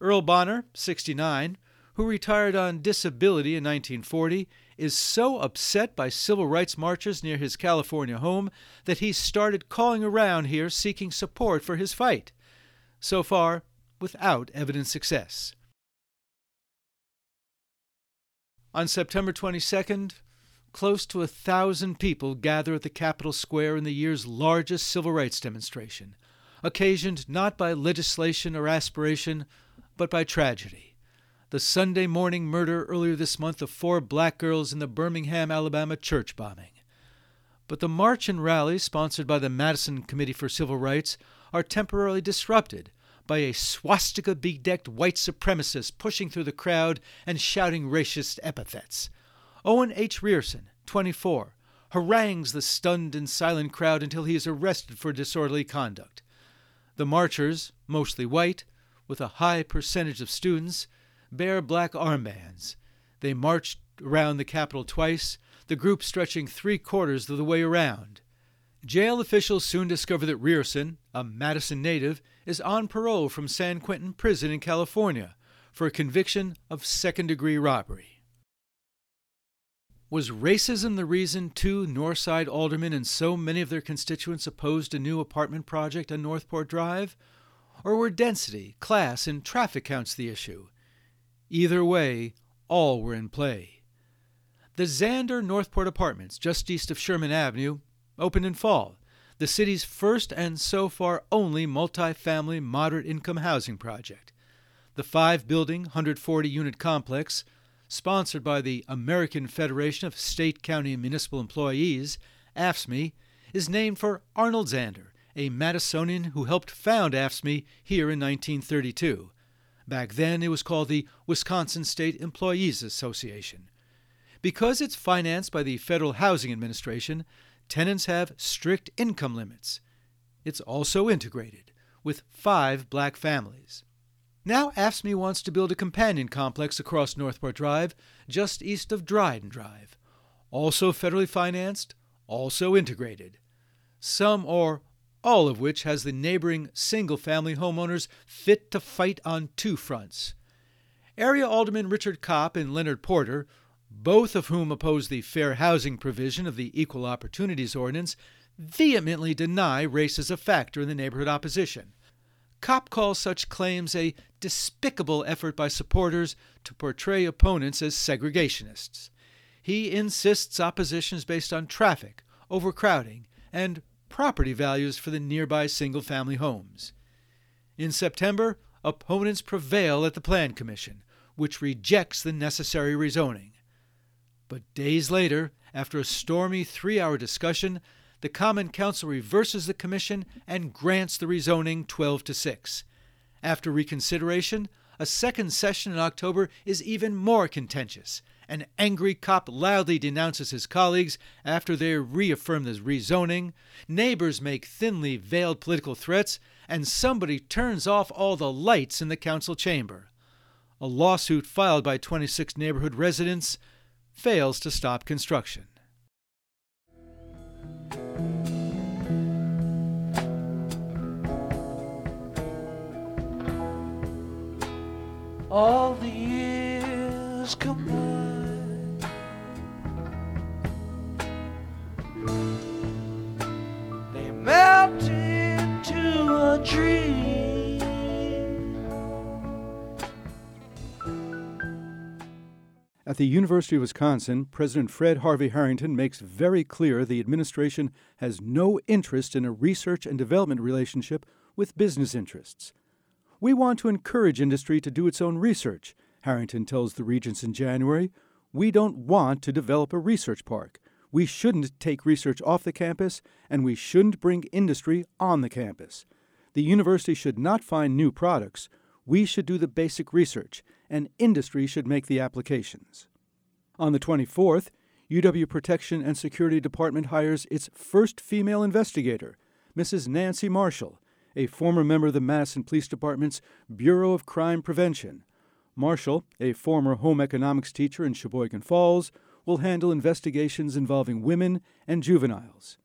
Earl Bonner, 69, who retired on disability in 1940, is so upset by civil rights marches near his California home that he started calling around here seeking support for his fight. So far, without evident success. On September 22nd, close to a thousand people gather at the Capitol Square in the year's largest civil rights demonstration, occasioned not by legislation or aspiration, but by tragedy the Sunday morning murder earlier this month of four black girls in the Birmingham, Alabama church bombing. But the march and rally sponsored by the Madison Committee for Civil Rights are temporarily disrupted by a swastika bedecked white supremacist pushing through the crowd and shouting racist epithets. Owen H. Rierson, 24, harangues the stunned and silent crowd until he is arrested for disorderly conduct. The marchers, mostly white, with a high percentage of students, bear black armbands. They marched around the Capitol twice, the group stretching three quarters of the way around. Jail officials soon discover that Rierson, a Madison native, is on parole from San Quentin Prison in California for a conviction of second degree robbery. Was racism the reason two Northside aldermen and so many of their constituents opposed a new apartment project on Northport Drive? Or were density, class, and traffic counts the issue? Either way, all were in play. The Zander Northport Apartments, just east of Sherman Avenue, opened in fall, the city's first and so far only multi-family moderate income housing project. The five building, 140 unit complex, sponsored by the American Federation of State, County, and Municipal Employees, AFSCME, is named for Arnold Zander, a Madisonian who helped found AFSCME here in 1932. Back then, it was called the Wisconsin State Employees Association. Because it's financed by the Federal Housing Administration, tenants have strict income limits. It's also integrated, with five black families. Now, AFSCME wants to build a companion complex across Northport Drive, just east of Dryden Drive. Also federally financed, also integrated. Some or all of which has the neighboring single family homeowners fit to fight on two fronts. Area Alderman Richard Kopp and Leonard Porter, both of whom oppose the fair housing provision of the Equal Opportunities Ordinance, vehemently deny race as a factor in the neighborhood opposition. Kopp calls such claims a despicable effort by supporters to portray opponents as segregationists. He insists opposition is based on traffic, overcrowding, and property values for the nearby single family homes. In September, opponents prevail at the Plan Commission, which rejects the necessary rezoning. But days later, after a stormy three hour discussion, the Common Council reverses the commission and grants the rezoning 12 to 6. After reconsideration, a second session in October is even more contentious, an angry Kopp loudly denounces his colleagues after they reaffirm the rezoning. Neighbors make thinly veiled political threats, and somebody turns off all the lights in the council chamber. A lawsuit filed by 26 neighborhood residents fails to stop construction. All the years come They melt into a dream. At the University of Wisconsin, President Fred Harvey Harrington makes very clear the administration has no interest in a research and development relationship with business interests. We want to encourage industry to do its own research, Harrington tells the Regents in January. We don't want to develop a research park. We shouldn't take research off the campus, and we shouldn't bring industry on the campus. The university should not find new products. We should do the basic research, and industry should make the applications. On the 24th, UW Protection and Security Department hires its first female investigator, Mrs. Nancy Marshall, a former member of the Madison Police Department's Bureau of Crime Prevention. Marshall, a former home economics teacher in Sheboygan Falls, will handle investigations involving women and juveniles.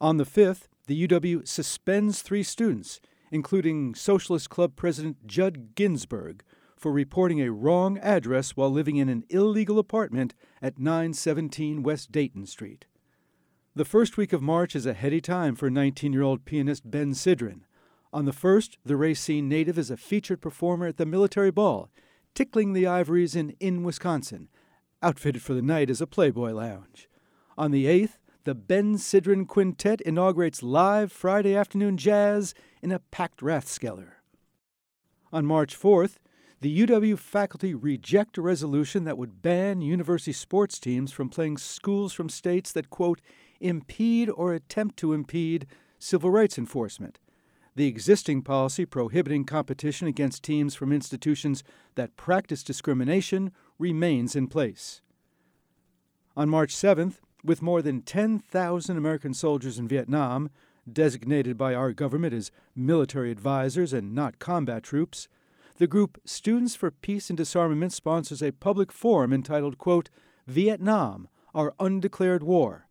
On the 5th, the UW suspends three students, including Socialist Club President Judd Ginsburg, for reporting a wrong address while living in an illegal apartment at 917 West Dayton Street. The first week of March is a heady time for 19 year old pianist Ben Sidran. On the first, the Racine native is a featured performer at the military ball, tickling the ivories in Inn, Wisconsin, outfitted for the night as a Playboy lounge. On the 8th, the Ben Sidran Quintet inaugurates live Friday afternoon jazz in a packed Rathskeller. On March 4th, the UW faculty reject a resolution that would ban university sports teams from playing schools from states that, quote, impede or attempt to impede civil rights enforcement. The existing policy prohibiting competition against teams from institutions that practice discrimination remains in place. On March 7th, with more than 10,000 American soldiers in Vietnam, designated by our government as military advisors and not combat troops, the group Students for Peace and Disarmament sponsors a public forum entitled, quote, Vietnam, Our Undeclared War.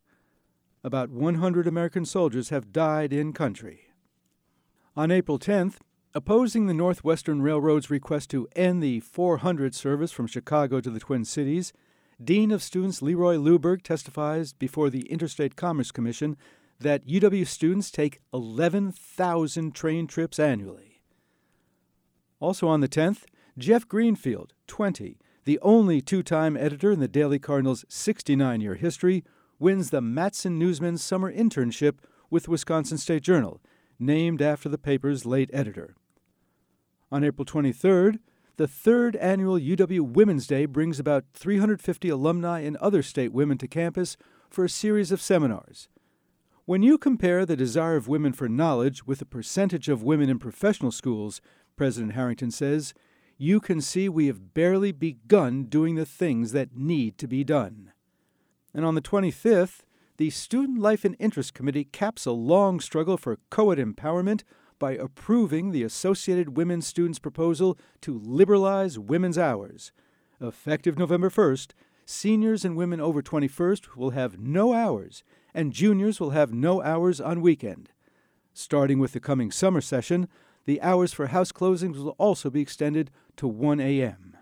About 100 American soldiers have died in country. On April 10th, opposing the Northwestern Railroad's request to end the 400 service from Chicago to the Twin Cities, Dean of Students Leroy Luberg testifies before the Interstate Commerce Commission that UW students take 11,000 train trips annually. Also on the 10th, Jeff Greenfield, 20, the only two time editor in the Daily Cardinal's 69 year history, wins the Matson Newsman Summer Internship with Wisconsin State Journal, named after the paper's late editor. On April 23rd, the third annual UW Women's Day brings about 350 alumni and other state women to campus for a series of seminars. When you compare the desire of women for knowledge with the percentage of women in professional schools, President Harrington says, you can see we have barely begun doing the things that need to be done. And on the 25th, the Student Life and Interest Committee caps a long struggle for co ed empowerment by approving the Associated Women Students' proposal to liberalize women's hours. Effective November 1st, seniors and women over 21st will have no hours, and juniors will have no hours on weekend. Starting with the coming summer session, the hours for house closings will also be extended to 1 a.m.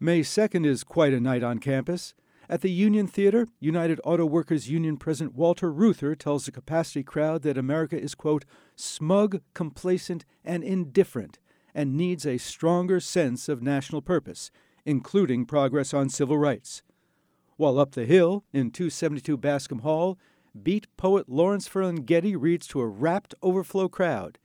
May 2nd is quite a night on campus. At the Union Theater, United Auto Workers Union President Walter Reuther tells the capacity crowd that America is, quote, smug, complacent, and indifferent, and needs a stronger sense of national purpose, including progress on civil rights. While up the hill, in 272 Bascom Hall, beat poet Lawrence Ferlinghetti reads to a rapt overflow crowd.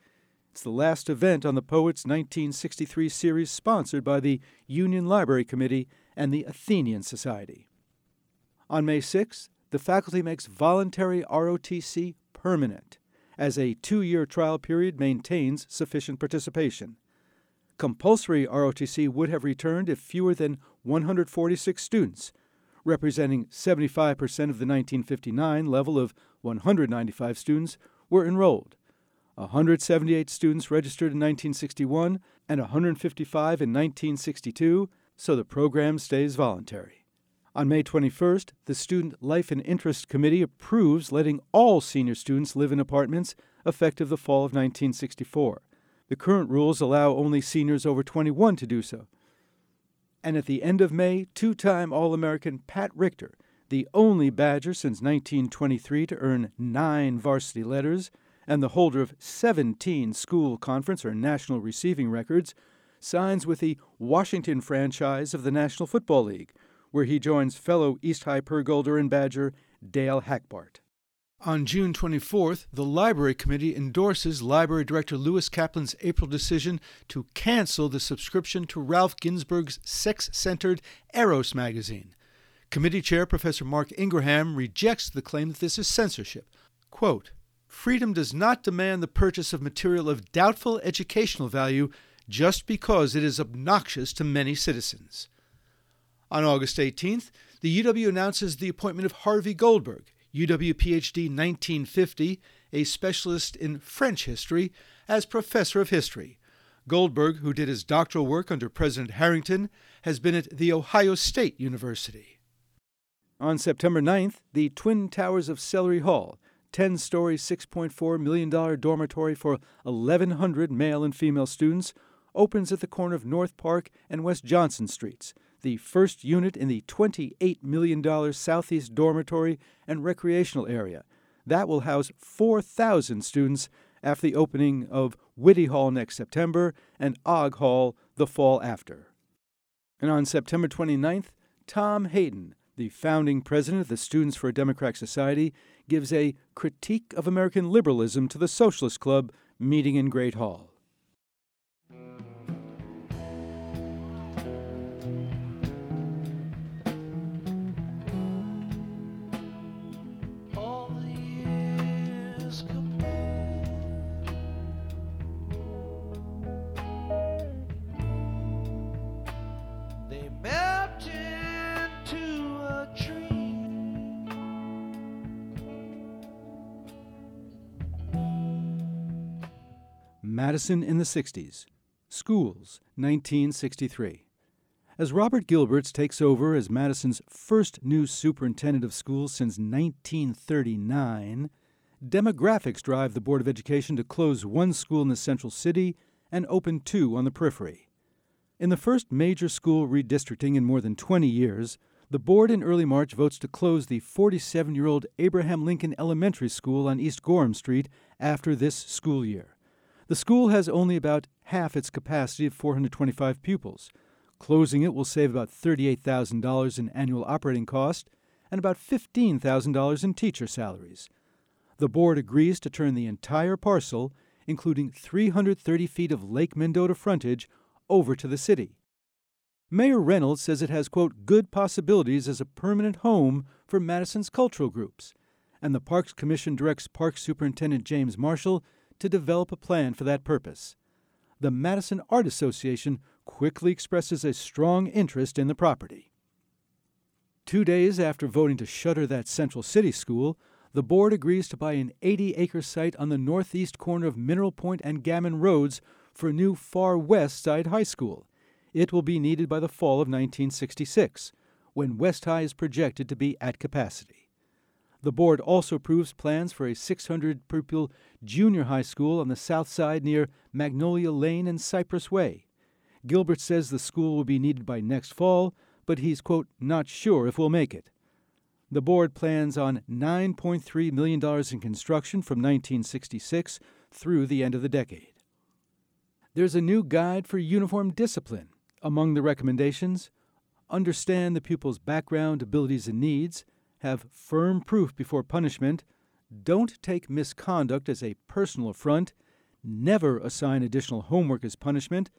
It's the last event on the Poets 1963 series sponsored by the Union Library Committee and the Athenian Society. On May 6th, the faculty makes voluntary ROTC permanent, as a two year trial period maintains sufficient participation. Compulsory ROTC would have returned if fewer than 146 students, representing 75% of the 1959 level of 195 students, were enrolled. 178 students registered in 1961 and 155 in 1962, so the program stays voluntary. On May 21st, the Student Life and Interest Committee approves letting all senior students live in apartments effective the fall of 1964. The current rules allow only seniors over 21 to do so. And at the end of May, two time All American Pat Richter, the only Badger since 1923 to earn nine varsity letters, and the holder of 17 school conference or national receiving records, signs with the Washington franchise of the National Football League, where he joins fellow East High Purgolder and Badger Dale Hackbart. On June 24th, the Library Committee endorses Library Director Lewis Kaplan's April decision to cancel the subscription to Ralph Ginzburg's sex centered Eros magazine. Committee Chair Professor Mark Ingraham rejects the claim that this is censorship. Quote, Freedom does not demand the purchase of material of doubtful educational value just because it is obnoxious to many citizens. On August 18th, the UW announces the appointment of Harvey Goldberg, UW PhD 1950, a specialist in French history, as professor of history. Goldberg, who did his doctoral work under President Harrington, has been at The Ohio State University. On September 9th, the Twin Towers of Sellery Hall, 10 story, $6.4 million dormitory for 1,100 male and female students, opens at the corner of North Park and West Johnson Streets the first unit in the $28 million Southeast Dormitory and Recreational Area. That will house 4,000 students after the opening of Witte Hall next September and Ogg Hall the fall after. And on September 29th, Tom Hayden, the founding president of the Students for a Democratic Society, gives a critique of American liberalism to the Socialist Club meeting in Great Hall. Madison in the 60s. Schools, 1963. As Robert Gilberts takes over as Madison's first new superintendent of schools since 1939, demographics drive the Board of Education to close one school in the central city and open two on the periphery. In the first major school redistricting in more than 20 years, the board in early March votes to close the 47 year old Abraham Lincoln Elementary School on East Gorham Street after this school year. The school has only about half its capacity of 425 pupils. Closing it will save about $38,000 in annual operating cost and about $15,000 in teacher salaries. The board agrees to turn the entire parcel, including 330 feet of Lake Mendota frontage, over to the city. Mayor Reynolds says it has, quote, good possibilities as a permanent home for Madison's cultural groups, and the Parks Commission directs Park Superintendent James Marshall to develop a plan for that purpose. The Madison Art Association quickly expresses a strong interest in the property. Two days after voting to shutter that Central City school, the board agrees to buy an 80 acre site on the northeast corner of Mineral Point and Gammon Roads for a new Far West Side High School. It will be needed by the fall of 1966, when West High is projected to be at capacity. The board also approves plans for a 600 pupil junior high school on the south side near Magnolia Lane and Cypress Way. Gilbert says the school will be needed by next fall, but he's, quote, not sure if we'll make it. The board plans on $9.3 million in construction from 1966 through the end of the decade. There's a new guide for uniform discipline. Among the recommendations, understand the pupil's background, abilities, and needs, have firm proof before punishment, don't take misconduct as a personal affront, never assign additional homework as punishment,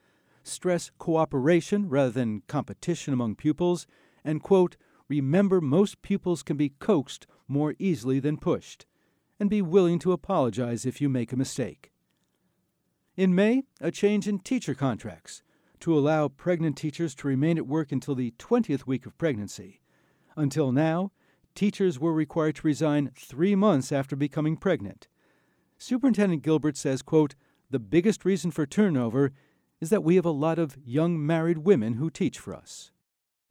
stress cooperation rather than competition among pupils, and, quote, remember most pupils can be coaxed more easily than pushed, and be willing to apologize if you make a mistake. In May, a change in teacher contracts to allow pregnant teachers to remain at work until the 20th week of pregnancy. Until now, teachers were required to resign three months after becoming pregnant. Superintendent Gilbert says, quote, The biggest reason for turnover is that we have a lot of young married women who teach for us.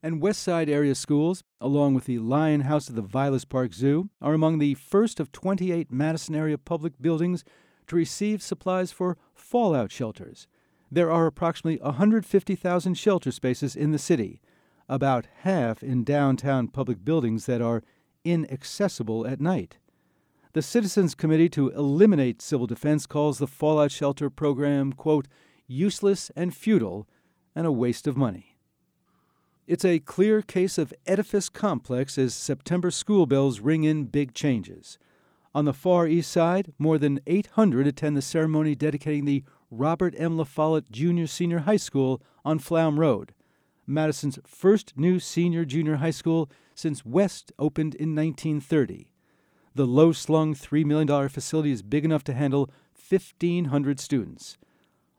And West Side area schools, along with the Lion House of the Vilas Park Zoo, are among the first of 28 Madison area public buildings to receive supplies for fallout shelters. There are approximately 150,000 shelter spaces in the city, about half in downtown public buildings that are inaccessible at night. The Citizens Committee to Eliminate Civil Defense calls the fallout shelter program, quote, useless and futile and a waste of money. It's a clear case of edifice complex as September school bells ring in big changes. On the far east side, more than 800 attend the ceremony dedicating the Robert M. La Follette Junior Senior High School on Pflaum Road, Madison's first new senior junior high school since West opened in 1930. The low slung $3 million facility is big enough to handle 1,500 students.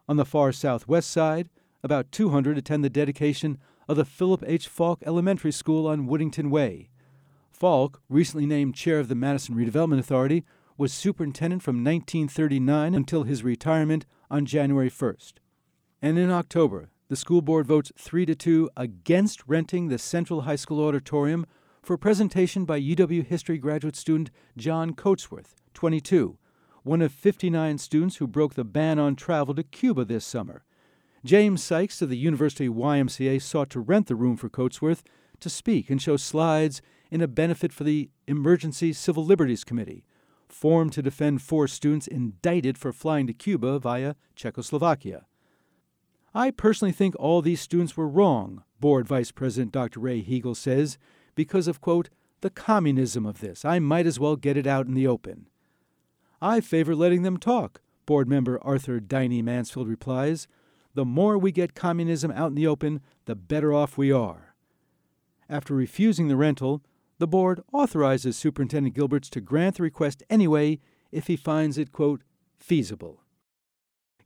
On the far southwest side, about 200 attend the dedication of the Philip H. Falk Elementary School on Woodington Way. Falk, recently named chair of the Madison Redevelopment Authority, was superintendent from 1939 until his retirement on January 1st. And in October, the school board votes 3 to 2 against renting the Central High School auditorium for a presentation by UW history graduate student John Coatsworth, 22, one of 59 students who broke the ban on travel to Cuba this summer. James Sykes of the University YMCA sought to rent the room for Coatsworth to speak and show slides in a benefit for the Emergency Civil Liberties Committee, formed to defend four students indicted for flying to Cuba via Czechoslovakia. I personally think all these students were wrong, Board Vice President Dr. Ray Hegel says, because of, quote, the communism of this. I might as well get it out in the open. I favor letting them talk, Board member Arthur Dynie Mansfield replies. The more we get communism out in the open, the better off we are. After refusing the rental, the board authorizes Superintendent Gilberts to grant the request anyway if he finds it, quote, feasible.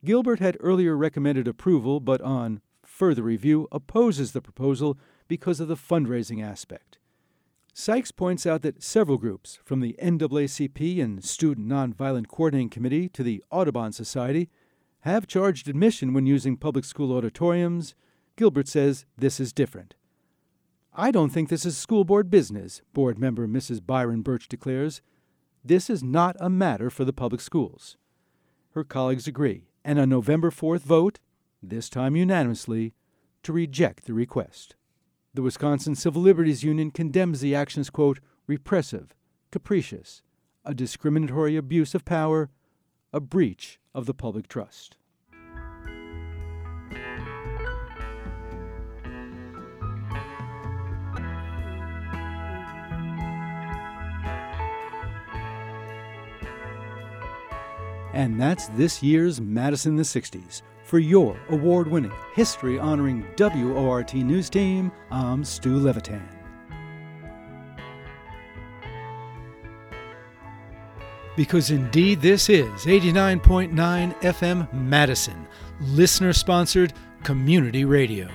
Gilbert had earlier recommended approval, but on further review opposes the proposal because of the fundraising aspect. Sykes points out that several groups, from the NAACP and Student Nonviolent Coordinating Committee to the Audubon Society, have charged admission when using public school auditoriums. Gilbert says this is different. I don't think this is school board business, board member Mrs. Byron Birch declares. This is not a matter for the public schools. Her colleagues agree, and a November 4th vote, this time unanimously, to reject the request. The Wisconsin Civil Liberties Union condemns the actions, quote, repressive, capricious, a discriminatory abuse of power, a breach of the public trust. And that's this year's Madison the 60s. For your award winning, history honoring WORT news team, I'm Stu Levitan. Because indeed, this is 89.9 FM Madison, listener sponsored community radio.